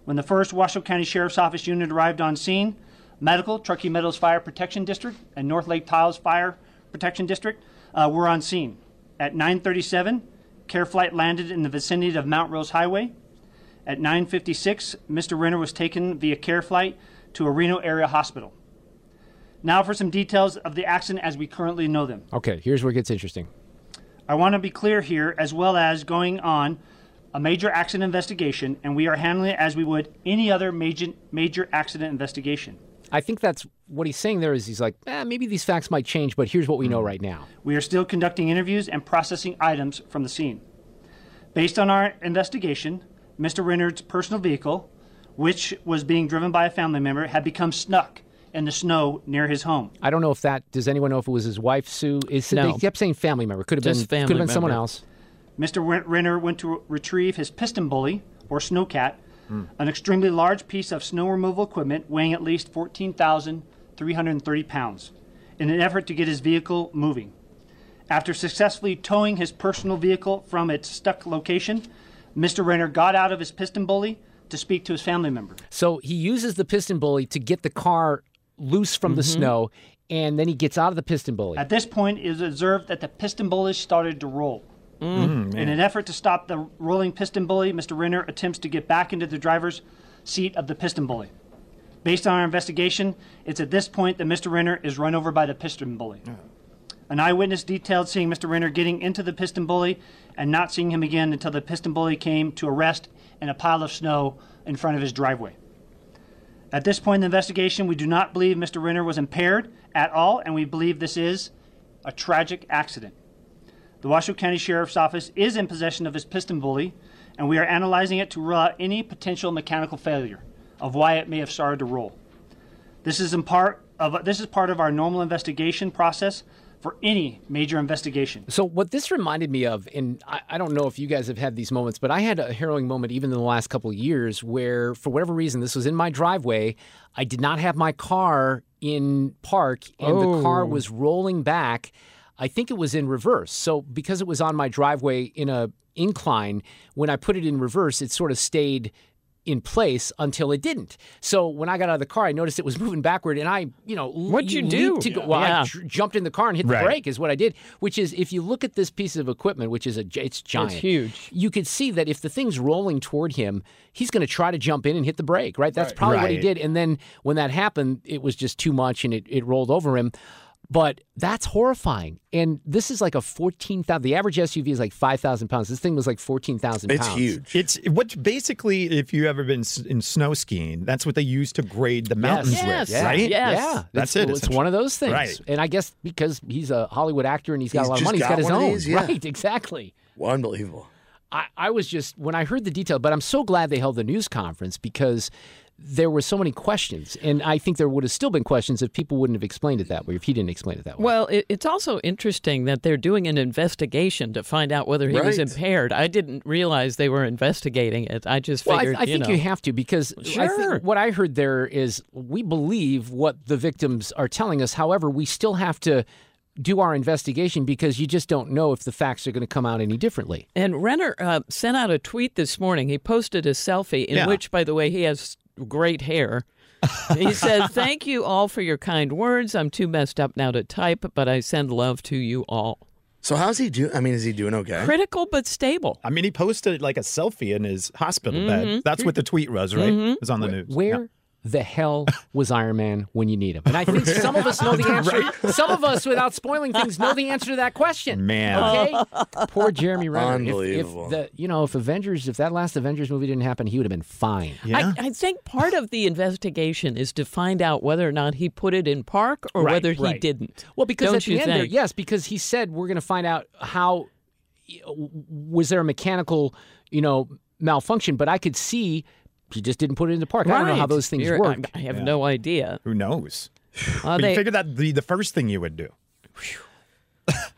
S15: When the first Washoe County Sheriff's Office unit arrived on scene, Medical, Truckee Meadows Fire Protection District, and North Lake Tahoe Fire Protection District uh, were on scene. At 9:37, care flight landed in the vicinity of Mount Rose Highway. At 9:56, Mr. Renner was taken via care flight to a Reno area hospital. Now for some details of the accident as we currently know them.
S1: Okay, here's where it gets interesting.
S15: I want to be clear here, as well as going on a major accident investigation, and we are handling it as we would any other major major accident investigation.
S1: I think that's what he's saying there is he's like, eh, maybe these facts might change, but here's what we know right now.
S15: We are still conducting interviews and processing items from the scene. Based on our investigation, Mr. Renner's personal vehicle, which was being driven by a family member, had become stuck in the snow near his home.
S1: I don't know if that does anyone know if it was his wife Sue? Is
S3: No.
S1: they kept saying family member. Could have
S3: Just
S1: been
S3: family
S1: could have been someone else.
S15: Mr. Renner went to retrieve his PistenBully, or snowcat, an extremely large piece of snow removal equipment weighing at least 14,330 pounds, in an effort to get his vehicle moving. After successfully towing his personal vehicle from its stuck location, Mr. Renner got out of his PistenBully to speak to his family member.
S1: So he uses the PistenBully to get the car loose from the
S15: Mhm.
S1: snow, and then he gets out of the PistenBully.
S15: At this point, it is observed that the PistenBully started to roll.
S1: Mm,
S15: In an effort to stop the rolling PistenBully, Mr. Renner attempts to get back into the driver's seat of the PistenBully. Based on our investigation, it's at this point that Mr. Renner is run over by the PistenBully. An eyewitness detailed seeing Mr. Renner getting into the PistenBully and not seeing him again until the PistenBully came to a rest in a pile of snow in front of his driveway. At this point in the investigation, we do not believe Mr. Renner was impaired at all, and we believe this is a tragic accident. The Washoe County Sheriff's Office is in possession of his PistenBully, and we are analyzing it to rule out any potential mechanical failure of why it may have started to roll. This is in part of this is part of our normal investigation process for any major investigation.
S1: So what this reminded me of, and I, I don't know if you guys have had these moments, but I had a harrowing moment even in the last couple of years where, for whatever reason, this was in my driveway. I did not have my car in park, and the car
S3: Oh.
S1: was rolling back. I think it was in reverse. So because it was on my driveway in a incline, when I put it in reverse, it sort of stayed in place until it didn't. So when I got out of the car, I noticed it was moving backward, and I, you know,
S3: What'd you do?
S1: To go,
S3: Yeah.
S1: well, I
S3: Yeah.
S1: j- jumped in the car and hit
S3: Right.
S1: the brake is what I did. Which is, if you look at this piece of equipment, which is a it's giant, it's
S3: huge.
S1: You could see that if the thing's rolling toward him, he's going to try to jump in and hit the brake. Right? That's
S3: Right.
S1: probably what he did. And then when that happened, it was just too much, and it, it rolled over him. But that's horrifying. And this is like a 14,000, the average SUV is like 5,000 pounds. This thing was like 14,000 pounds.
S14: It's huge. It's what basically, if you ever been in snow skiing, that's what they use to grade the mountains
S1: Yes.
S14: with, right?
S1: Yeah,
S14: that's
S1: it's,
S14: it.
S1: It's one of those things,
S14: Right.
S1: and I guess because he's a Hollywood actor and he's got
S5: He's
S1: a lot of
S5: just
S1: money, he's
S5: got
S1: got his own.
S5: these, yeah.
S1: Right, exactly.
S5: Well, unbelievable.
S1: I, I was just when I heard the detail, but I'm so glad they held the news conference because there were so many questions, and I think there would have still been questions if people wouldn't have explained it that way, if he didn't explain it that way.
S3: Well, it, it's also interesting that they're doing an investigation to find out whether he was impaired. I didn't realize they were investigating it. I just figured,
S1: Well, I,
S3: figured,
S1: I think
S3: you,
S1: you,
S3: know.
S1: have to because I
S3: Sure.
S1: what I heard there is we believe what the victims are telling us. However, we still have to do our investigation because you just don't know if the facts are going to come out any differently.
S3: And Renner uh, sent out a tweet this morning. He posted a selfie in
S1: Yeah.
S3: which, by the way, he has great hair. he said, Thank you all for your kind words. I'm too messed up now to type, but I send love to you all.
S5: So how's he doing? I mean, is he doing okay?
S3: Critical but stable.
S14: I mean, he posted like a selfie in his hospital bed. That's what the tweet was, right?
S1: Mhm.
S14: It was on the news.
S1: Where the hell was Iron Man when you need him? And I think some of us know the answer. Some of us, without spoiling things, know the answer to that question.
S14: Man.
S1: Okay. Oh. Poor Jeremy Renner. If-
S5: Unbelievable.
S1: If, the you know if Avengers, if that last Avengers movie didn't happen, he would have been fine.
S3: I, I think part of the investigation is to find out whether or not he put it in park or
S1: Right,
S3: whether he
S1: right.
S3: didn't.
S1: Well, because
S3: Don't
S1: at the
S3: you
S1: end there, yes, because he said we're going to find out how was there a mechanical, you know, malfunction. But I could see he just didn't put it in the park. I don't know how those things
S3: You're-
S1: work.
S3: I, I have no idea.
S14: Who knows?
S3: Uh,
S14: but
S3: they-
S14: you figured that'd be the first thing you would do.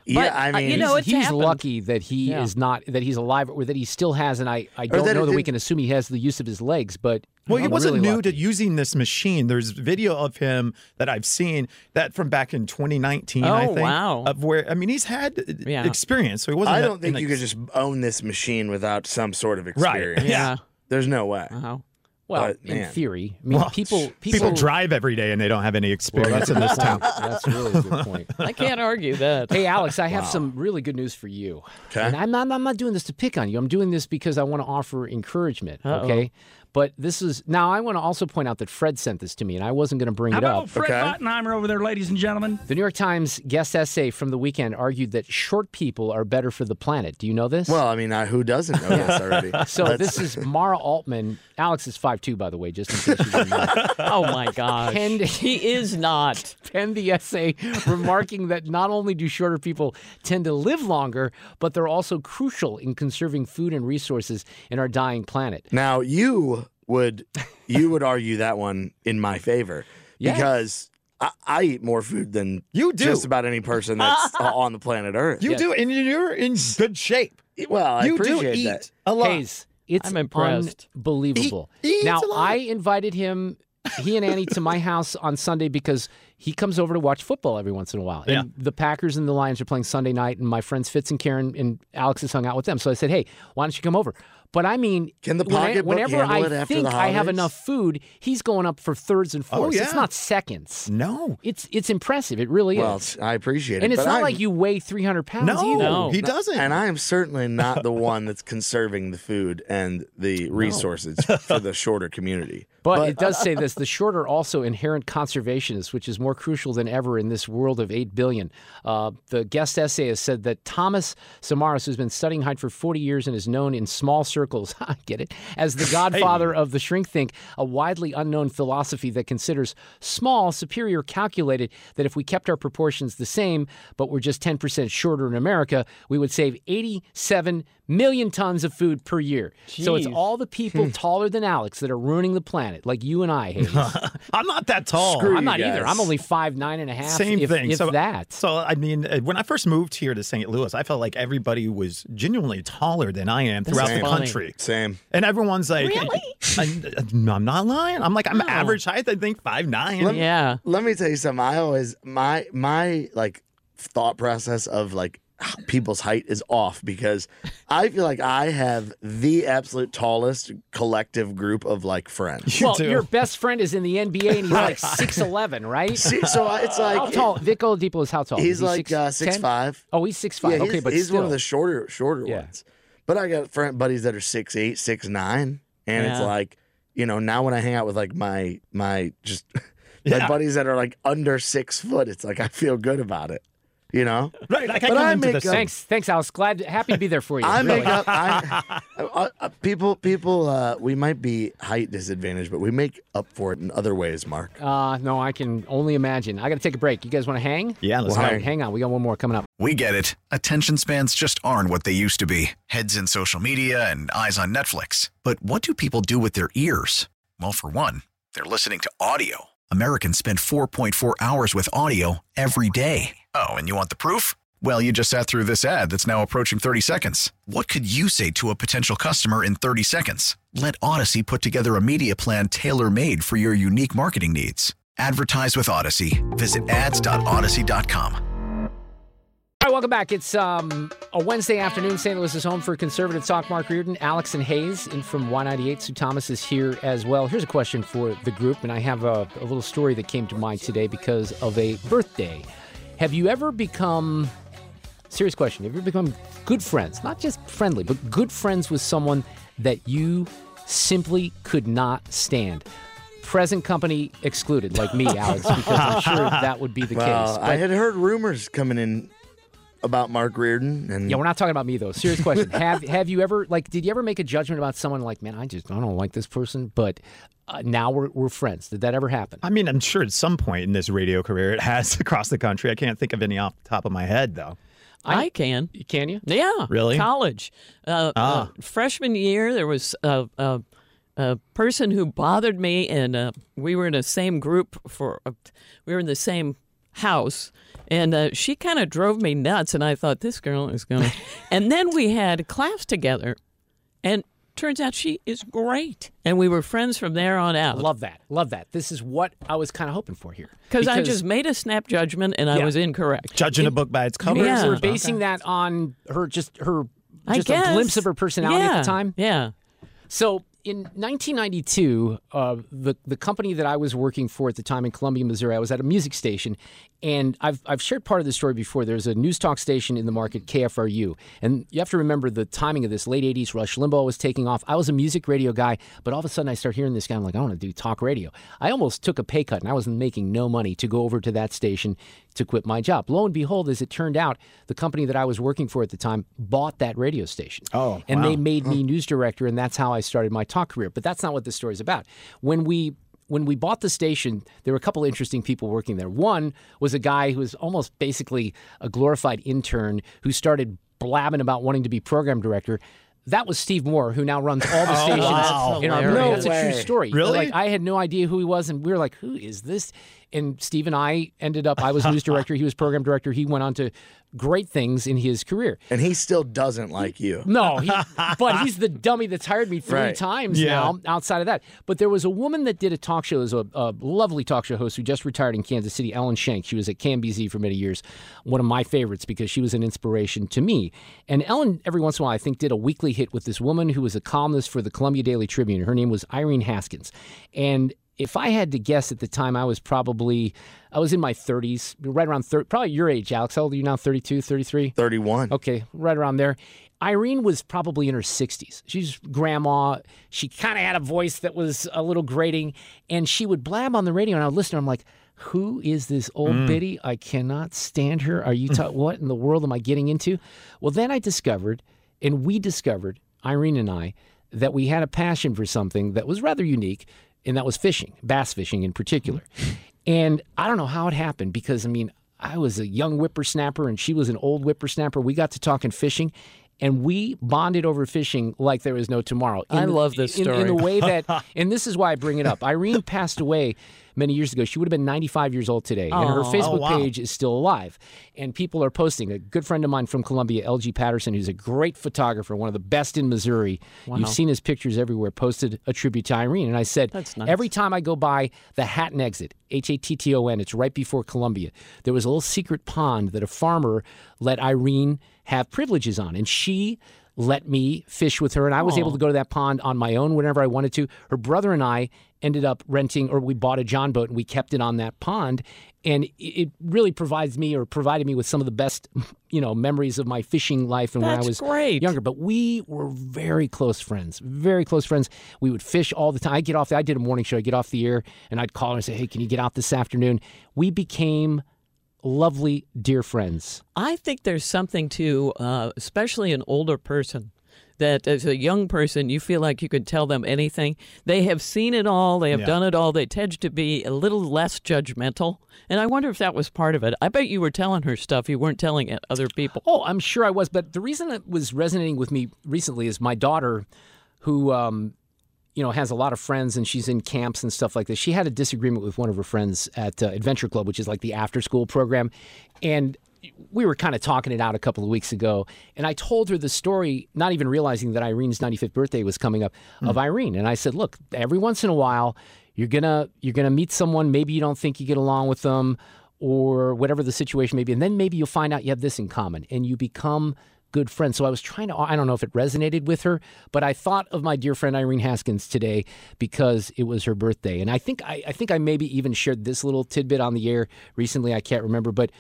S5: Yeah, I
S3: uh,
S5: mean,
S3: you know,
S1: he's, he's lucky that he
S3: Yeah.
S1: is not that he's alive or that he still has and I, I don't
S5: that
S1: know
S5: it
S1: that we can assume he has the use of his legs but
S14: Well, he
S1: I'm
S14: wasn't
S1: really
S14: new
S1: lucky.
S14: to using this machine. There's video of him that I've seen that from back in 2019. I
S3: Oh,
S14: think,
S3: wow.
S14: Of where I mean, he's had uh,
S3: Yeah.
S14: experience, so he wasn't.
S5: I don't think
S14: like,
S5: you could just own this machine without some sort of experience.
S14: Right,
S5: experience.
S14: yeah.
S5: There's no way.
S3: Uh-huh.
S1: well
S5: But,
S1: in theory I mean
S14: Well,
S1: people
S14: people,
S1: people
S14: drive every day and they don't have any experience
S1: that's
S14: in this town.
S1: That's really a good point.
S3: I can't argue that.
S1: Hey, Alex, I have some really good news for you.
S5: Okay.
S1: And I'm not, I'm not doing this to pick on you. I'm doing this because I want to offer encouragement.
S3: Uh-oh.
S1: Okay. But this is now. I want to also point out that Fred sent this to me, and I wasn't going to bring
S16: How
S1: it
S16: about
S1: up.
S16: Fred Bottenheimer over there, ladies and gentlemen?
S1: The New York Times guest essay from the weekend argued that short people are better for the planet. Do you know this?
S5: Well, I mean, I, who doesn't know this already?
S1: so
S5: Let's-
S1: this is Mara Altman. Alex is 5'2", by the way, just in case you didn't know.
S3: Oh my gosh.
S1: Penned,
S3: he is not.
S1: penned the essay remarking that not only do shorter people tend to live longer, but they're also crucial in conserving food and resources in our dying planet.
S5: Now you would you would argue that one in my favor
S1: Yeah.
S5: because I, I eat more food than
S14: You do.
S5: just about any person that's on the planet Earth.
S14: You do, and you're in good shape.
S5: well, I
S14: you do eat
S5: that.
S14: a lot.
S1: Hayes, it's
S3: I'm impressed.
S1: unbelievable.
S14: He- he
S1: now. I invited him, he and Annie, to my house on Sunday because he comes over to watch football every once in a while. And
S14: Yeah.
S1: the Packers and the Lions are playing Sunday night, and my friends Fitz and Karen and Alex has hung out with them. So I said, "Hey, why don't you come over?" But I mean,
S5: Can the
S1: when I- whenever
S5: handle
S1: I
S5: it after
S1: think
S5: the
S1: I have
S5: holidays?
S1: enough food, he's going up for thirds and
S14: Oh,
S1: fourths. It's
S14: yeah.
S1: not seconds.
S14: No.
S1: It's it's impressive. It really is.
S5: Well,
S1: is.
S5: I appreciate it.
S1: And it's
S5: but
S1: not
S5: I'm-
S1: like you weigh 300 pounds
S14: No,
S1: either.
S3: No.
S14: he doesn't.
S5: And I am certainly not the one that's conserving the food and the resources for the shorter community.
S1: But, it does say this: the short are also inherent conservationists, which is more crucial than ever in this world of eight billion. Uh, the guest essay has said that Thomas Samaras, who's been studying height for 40 years and is known in small circles, I get it, as the godfather of the shrink think, a widely unknown philosophy that considers small superior calculated that if we kept our proportions the same, but we're just 10% shorter in America, we would save 87 million tons of food per year. So it's all the people taller than Alex that are ruining the planet, like you and I, Hayes.
S14: I'm not that tall.
S5: Screw
S1: I'm not
S5: you
S1: either.
S5: guys.
S1: I'm only five nine and a half.
S14: Same
S1: if,
S14: thing.
S1: If
S14: so
S1: that.
S14: So I mean, uh, when I first moved here to St. Louis, I felt like everybody was genuinely taller than I am throughout the country.
S5: Same.
S14: And everyone's like,
S3: Really?
S14: I, am not lying. I'm like, I'm average height. I think five nine.
S3: Yeah.
S5: Let me tell you something. I always my my like thought process of like people's height is off because I feel like I have the absolute tallest collective group of like friends.
S1: well,
S14: too.
S1: your best friend is in the NBA and he's like six eleven, right?
S5: See, so it's like
S1: how tall? Vic Oladipo is how tall?
S5: He's
S1: Is he
S5: like uh, six five.
S1: Oh, he's six five.
S5: Yeah,
S1: okay,
S5: he's,
S1: but
S5: he's
S1: still.
S5: one of the shorter shorter
S1: Yeah.
S5: ones. But I got friend buddies that are six eight, six nine, and it's like you know now when I hang out with like my my just my buddies that are like under six foot, it's like I feel good about it. You know,
S14: Right, like I
S5: But
S14: come
S5: I
S14: into
S5: make up-
S1: Thanks, thanks, Alex. Glad, happy to be there for you.
S5: I
S1: really.
S5: make up. I, uh, uh, people, people, uh, we might be height disadvantaged, but we make up for it in other ways. Mark,
S1: Uh, no, I can only imagine. I got to take a break. You guys want to hang?
S14: Yeah, let's
S1: All
S14: hang.
S1: hang on. We got one more coming up.
S17: We get it. Attention spans just aren't what they used to be heads in social media and eyes on Netflix. But what do people do with their ears? Well, for one, they're listening to audio. Americans spend 4.4 hours with audio every day. Oh, and you want the proof? Well, you just sat through this ad that's now approaching 30 seconds. What could you say to a potential customer in 30 seconds? Let Audacy put together a media plan tailor made for your unique marketing needs. Advertise with Audacy. Visit ads.audacy.com.
S1: All right, welcome back. It's um, a Wednesday afternoon. St. Louis is home for conservative talk. Mark Reardon, Alex, and Hayes, and from Y98, Sue Thomas is here as well. Here's a question for the group, and I have a, a little story that came to mind today because of a birthday. Have you ever become, serious question, have you ever become good friends, not just friendly, but good friends with someone that you simply could not stand? Present company excluded, like me, Alex, because I'm sure that would be the
S5: well,
S1: case.
S5: I had heard rumors coming in about Mark Reardon, and
S1: Yeah, we're not talking about me though. Serious question. have Have you ever like? Did you ever make a judgment about someone like, man, I just I don't like this person, but uh, now we're we're friends. Did that ever happen?
S14: I mean, I'm sure at some point in this radio career it has across the country. I can't think of any off the top of my head, though.
S3: I, can.
S1: Can you?
S3: Yeah.
S14: Really?
S3: College. Uh,
S14: Ah.
S3: uh, freshman year, there was a, a, a person who bothered me, and uh, we were in the same group for, uh, we were in the same house. And uh, she kind of drove me nuts, and I thought this girl is going. to And then we had class together, and turns out she is great, and we were friends from there on out.
S1: Love that. Love that. This is what I was kind of hoping for here.
S3: Because I just made a snap judgment, and I was incorrect.
S14: Judging a book by its cover.
S3: Yeah.
S1: We're basing that on her just her
S3: I
S1: just a
S3: guess.
S1: glimpse of her personality at the time.
S3: Yeah.
S1: So in 1992, uh, the the company that I was working for at the time in Columbia, Missouri, I was at a music station, and I've I've shared part of the story before. There's a news talk station in the market, KFRU, and you have to remember the timing of this. Late 80s, Rush Limbaugh was taking off. I was a music radio guy, but all of a sudden I start hearing this guy. I'm like, I want to do talk radio. I almost took a pay cut, and I was making no money to go over to that station to quit my job. Lo and behold, as it turned out, the company that I was working for at the time bought that radio station.
S14: Oh,
S1: and
S14: wow.
S1: they made me news director, and that's how I started my talk career. But that's not what this story is about. When we when we bought the station, there were a couple interesting people working there. One was a guy who was almost basically a glorified intern who started blabbing about wanting to be program director. That was Steve Moore, who now runs all the stations
S14: Oh,
S1: stations
S14: wow.
S1: in our movie. That's a true story.
S14: Really?
S1: Like I had no idea who he was, and we were like, "Who is this?" And Steve and I ended up. I was news director. He was program director. He went on to great things in his career.
S5: And he still doesn't like you.
S1: No, he, but he's the dummy that's hired me three
S5: Right.
S1: times
S14: Yeah.
S1: now. Outside of that, but there was a woman that did a talk show. As a, a lovely talk show host who just retired in Kansas City, Ellen Shank. She was at KMBZ for many years. One of my favorites because she was an inspiration to me. And Ellen, every once in a while, I think, did a weekly hit with this woman who was a columnist for the Columbia Daily Tribune. Her name was Irene Haskins, and if I had to guess at the time, I was probably, I was in my 30s, right around 30, probably your age, Alex. How old are you now? 32, 33?
S5: 31.
S1: Okay, right around there. Irene was probably in her 60s. She's grandma. She kind of had a voice that was a little grating, and she would blab on the radio, and I would listen. to. I'm like, who is this old mm. biddy? I cannot stand her. Are you ta- what in the world am I getting into? Well, then I discovered, and we discovered, Irene and I, that we had a passion for something that was rather unique, and that was fishing, bass fishing in particular. And I don't know how it happened because I mean, I was a young whippersnapper and she was an old whippersnapper. We got to talking fishing and we bonded over fishing like there was no tomorrow.
S3: I
S1: In-
S3: love this
S1: in- In, the way that, and this is why I bring it up. Irene passed away many years ago. She would have been 95 years old today, and her
S3: Oh.
S1: Facebook
S14: Oh, wow.
S1: page is still alive. And people are posting. A good friend of mine from Columbia, LG Patterson, who's a great photographer, one of the best in Missouri. You've seen his pictures everywhere. Posted a tribute to Irene, and I said,
S3: That's nice.
S1: every time I go by the Hatton exit, H A T T O N, it's right before Columbia. There was a little secret pond that a farmer let Irene have privileges on, and she let me fish with her, and I was able oh. to go to that pond on my own whenever I wanted to. Her brother and I ended up renting, or we bought a John boat and we kept it on that pond, and it- really provides me or provided me with some of the best, you know, memories of my fishing life and when I was
S3: great.
S1: younger. But we were very close friends, very close friends. We would fish all the time. I get off. The, I did a morning show. I get off the air and I'd call her and say, "Hey, can you get out this afternoon?" We became lovely, dear friends.
S3: I think there's something to, uh, especially an older person, that as a young person, you feel like you could tell them anything. They have seen it all, they have
S14: Yeah.
S3: done it all. They tend to be a little less judgmental. And I wonder if that was part of it. I bet you were telling her stuff you weren't telling it other people.
S1: Oh, I'm sure I was. But the reason it was resonating with me recently is my daughter, who, um, you know, has a lot of friends and she's in camps and stuff like this. She had a disagreement with one of her friends at uh, Adventure Club, which is like the after school program. And we were kind of talking it out a couple of weeks ago. And I told her the story, not even realizing that Irene's 95th birthday was coming up of Irene. And I said, look, every once in a while, you're gonna you're gonna meet someone. Maybe you don't think you get along with them, or whatever the situation may be, and then maybe you'll find out you have this in common, and you become good friend. So I was trying to I don't know if it resonated with her, but I thought of my dear friend Irene Haskins today because it was her birthday, and I think I, I think I maybe even shared this little tidbit on the air recently. I can't remember, but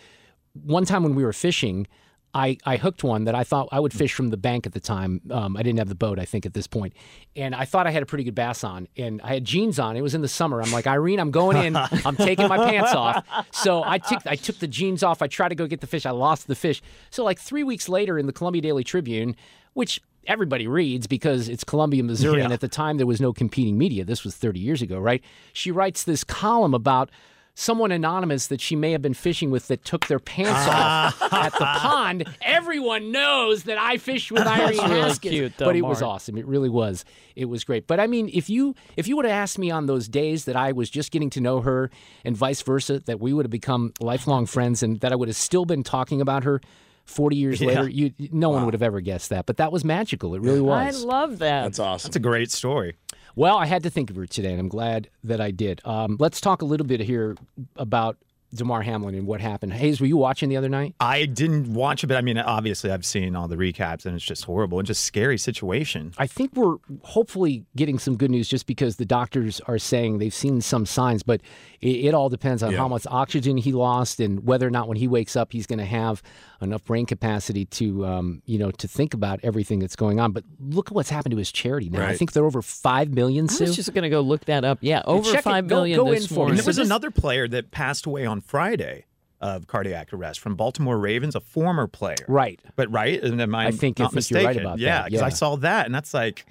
S1: one time when we were fishing, I, I hooked one that I thought I would fish from the bank at the time. Um, I didn't have the boat, I think, at this point. And I thought I had a pretty good bass on. And I had jeans on. It was in the summer. I'm like, Irene, I'm going in. I'm taking my pants off. So I took, I took the jeans off. I tried to go get the fish. I lost the fish. So, like three weeks later in the Columbia Daily Tribune, which everybody reads because it's Columbia, Missouri. And at the time, there was no competing media. This was 30 years ago, right? She writes this column about someone anonymous that she may have been fishing with that took their pants off ah. at the pond. Everyone knows that I fish with Irene
S3: That's really
S1: Haskins,
S3: cute, though,
S1: but it was awesome. It really was. It was great. But I mean, if you if you would have asked me on those days that I was just getting to know her, and vice versa, that we would have become lifelong friends, and that I would have still been talking about her. 40 years
S14: Yeah.
S1: later, you no one would have ever guessed that, but that was magical. It really was.
S3: I love that.
S5: That's awesome.
S14: That's a great story.
S1: Well, I had to think of her today, and I'm glad that I did. Um, let's talk a little bit here about Damar Hamlin and what happened. Hayes, were you watching the other night?
S14: I didn't watch it, but I mean, obviously, I've seen all the recaps, and it's just horrible and just scary situation.
S1: I think we're hopefully getting some good news just because the doctors are saying they've seen some signs, but it, it all depends on
S5: Yeah.
S1: how much oxygen he lost and whether or not when he wakes up he's going to have enough brain capacity to, um, you know, to think about everything that's going on. But look at what's happened to his charity now. I think they're over five million.
S3: I
S1: Sue.
S3: was just going to go look that up. Yeah, over
S1: check it.
S3: five
S1: Go-
S3: million
S1: go
S3: this
S1: in for it.
S3: morning.
S14: And there was
S1: So this-
S14: another player that passed away on Friday of cardiac arrest from Baltimore Ravens, a former player.
S1: right.
S14: But right, and am I,
S1: I think- I
S14: not
S1: think you're right
S14: mistaken?
S1: about
S14: yeah, because I saw that, and that's like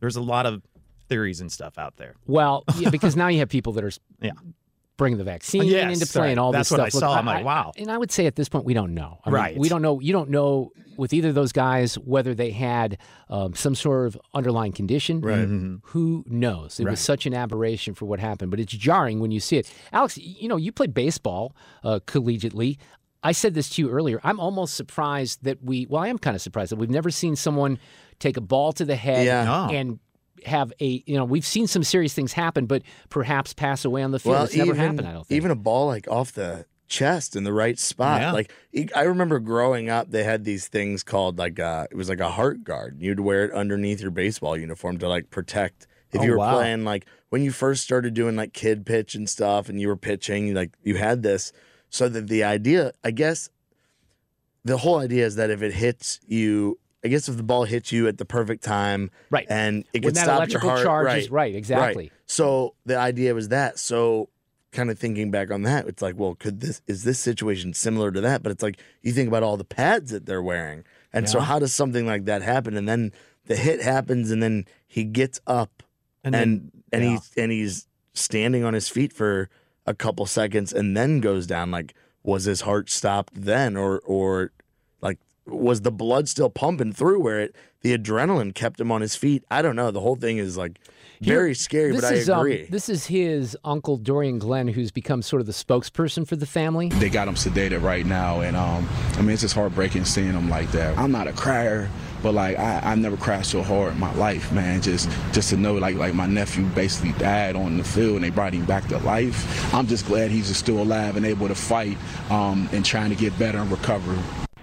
S14: there's a lot of theories and stuff out there.
S1: Well, yeah, because now you have people that are
S14: Yeah.
S1: Bringing the vaccine
S14: Yes,
S1: into play and all
S14: That's
S1: this
S14: what I
S1: stuff.
S14: saw. I'm like, wow.
S1: And I would say at this point we don't know. I mean,
S14: Right.
S1: we don't know. You don't know with either of those guys whether they had um, some sort of underlying condition.
S5: Right.
S1: Who knows? It
S14: Right.
S1: was such an aberration for what happened, but it's jarring when you see it. Alex, you know, you played baseball uh, collegiately. I said this to you earlier. I'm almost surprised that we, well, I am kind of surprised that we've never seen someone take a ball to the head
S5: Yeah.
S1: And have a, you know, we've seen some serious things happen, but perhaps pass away on the field.
S5: Well,
S1: it's never
S5: even,
S1: happened, I don't think.
S5: even a ball like off the chest in the right spot.
S14: Yeah.
S5: Like I remember growing up, they had these things called like uh, it was like a heart guard. You'd wear it underneath your baseball uniform to like protect if
S14: Oh,
S5: you were
S14: wow.
S5: playing like when you first started doing like kid pitch and stuff, and you were pitching, like you had this. So that the idea, I guess, the whole idea is that if it hits you. I guess if the ball hits you at the perfect time,
S1: Right.
S5: and it
S1: gets
S5: could
S1: that
S5: stop
S1: electrical
S5: your heart,
S1: charge
S5: right,
S1: is- right, exactly.
S5: So the idea was that. So kind of thinking back on that, it's like, well, could this is this situation similar to that? But it's like you think about all the pads that they're wearing, and so how does something like that happen? And then the hit happens, and then he gets up,
S14: And
S5: and
S14: then-
S5: and,
S14: yeah.
S5: he's and he's standing on his feet for a couple seconds, and then goes down. Like, was his heart stopped then, or or was the blood still pumping through where it the adrenaline kept him on his feet? I don't know. The whole thing is like very scary,
S1: this
S5: but I
S1: is, um,
S5: agree.
S1: this is his uncle Dorrian Glenn, who's become sort of the spokesperson for the family.
S18: They got him sedated right now, and um, I mean it's just heartbreaking seeing him like that. I'm not a crier, but like I, I never cried so hard in my life, man. Just just to know like like my nephew basically died on the field and they brought him back to life. I'm just glad he's still alive and able to fight um, and trying to get better and recover.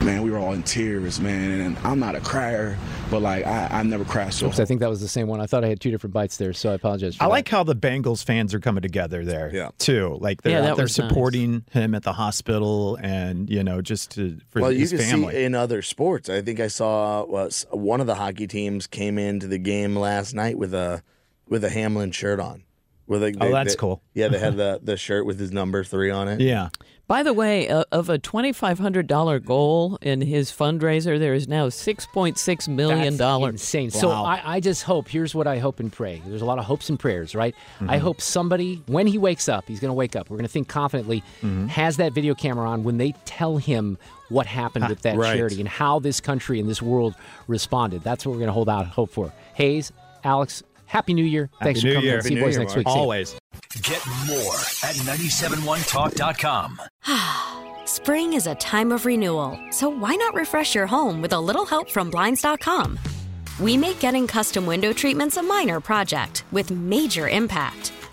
S18: Man, we were all in tears, man, and I'm not a crier, but like I, I never cried so
S1: Oops. I think that was the same one. I thought I had two different bites there, so I apologize. For
S14: I
S1: that.
S14: like how the Bengals fans are coming together there
S5: Yeah.
S14: too. Like they're
S3: Yeah,
S14: out
S3: that
S14: there
S3: was nice.
S14: supporting him at the hospital, and you know just to for
S5: well, you
S14: his
S5: can
S14: family.
S5: see in other sports. I think I saw was one of the hockey teams came into the game last night with a with a Hamlin shirt on. Where they,
S14: Oh, that's
S5: they-
S14: cool.
S5: Yeah, they had the the shirt with his number three on it.
S14: yeah,
S3: By the way, uh, of a twenty-five hundred dollar goal in his fundraiser, there is now six point six million
S1: That's
S3: dollars.
S1: insane. So I, I just hope. Here's what I hope and pray. There's a lot of hopes and prayers, right?
S14: Mm-hmm.
S1: I hope somebody, when he wakes up, he's going to wake up. We're going to think confidently.
S14: Mm-hmm.
S1: Has that video camera on when they tell him what happened with that
S5: right.
S1: charity and how this country and this world responded. That's what we're going to hold out hope for. Hayes, Alex, happy New Year.
S14: Happy
S1: Thanks
S14: New
S1: for coming.
S14: Year.
S1: See you boys
S5: Year,
S1: next week. See
S14: always.
S10: Get more at 971talk.com.
S12: Spring is a time of renewal, so why not refresh your home with a little help from Blinds.com? We make getting custom window treatments a minor project with major impact.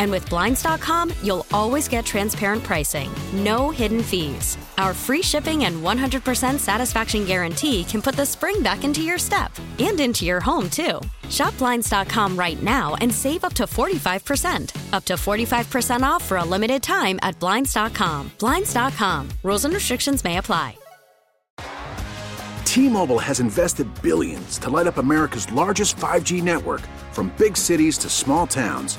S12: And with Blinds.com, you'll always get transparent pricing, no hidden fees. Our free shipping and 100% satisfaction guarantee can put the spring back into your step and into your home, too. Shop Blinds.com right now and save up to 45%. Up to 45% off for a limited time at Blinds.com. Blinds.com. Rules and restrictions may apply.
S19: T-Mobile has invested billions to light up America's largest 5G network from big cities to small towns,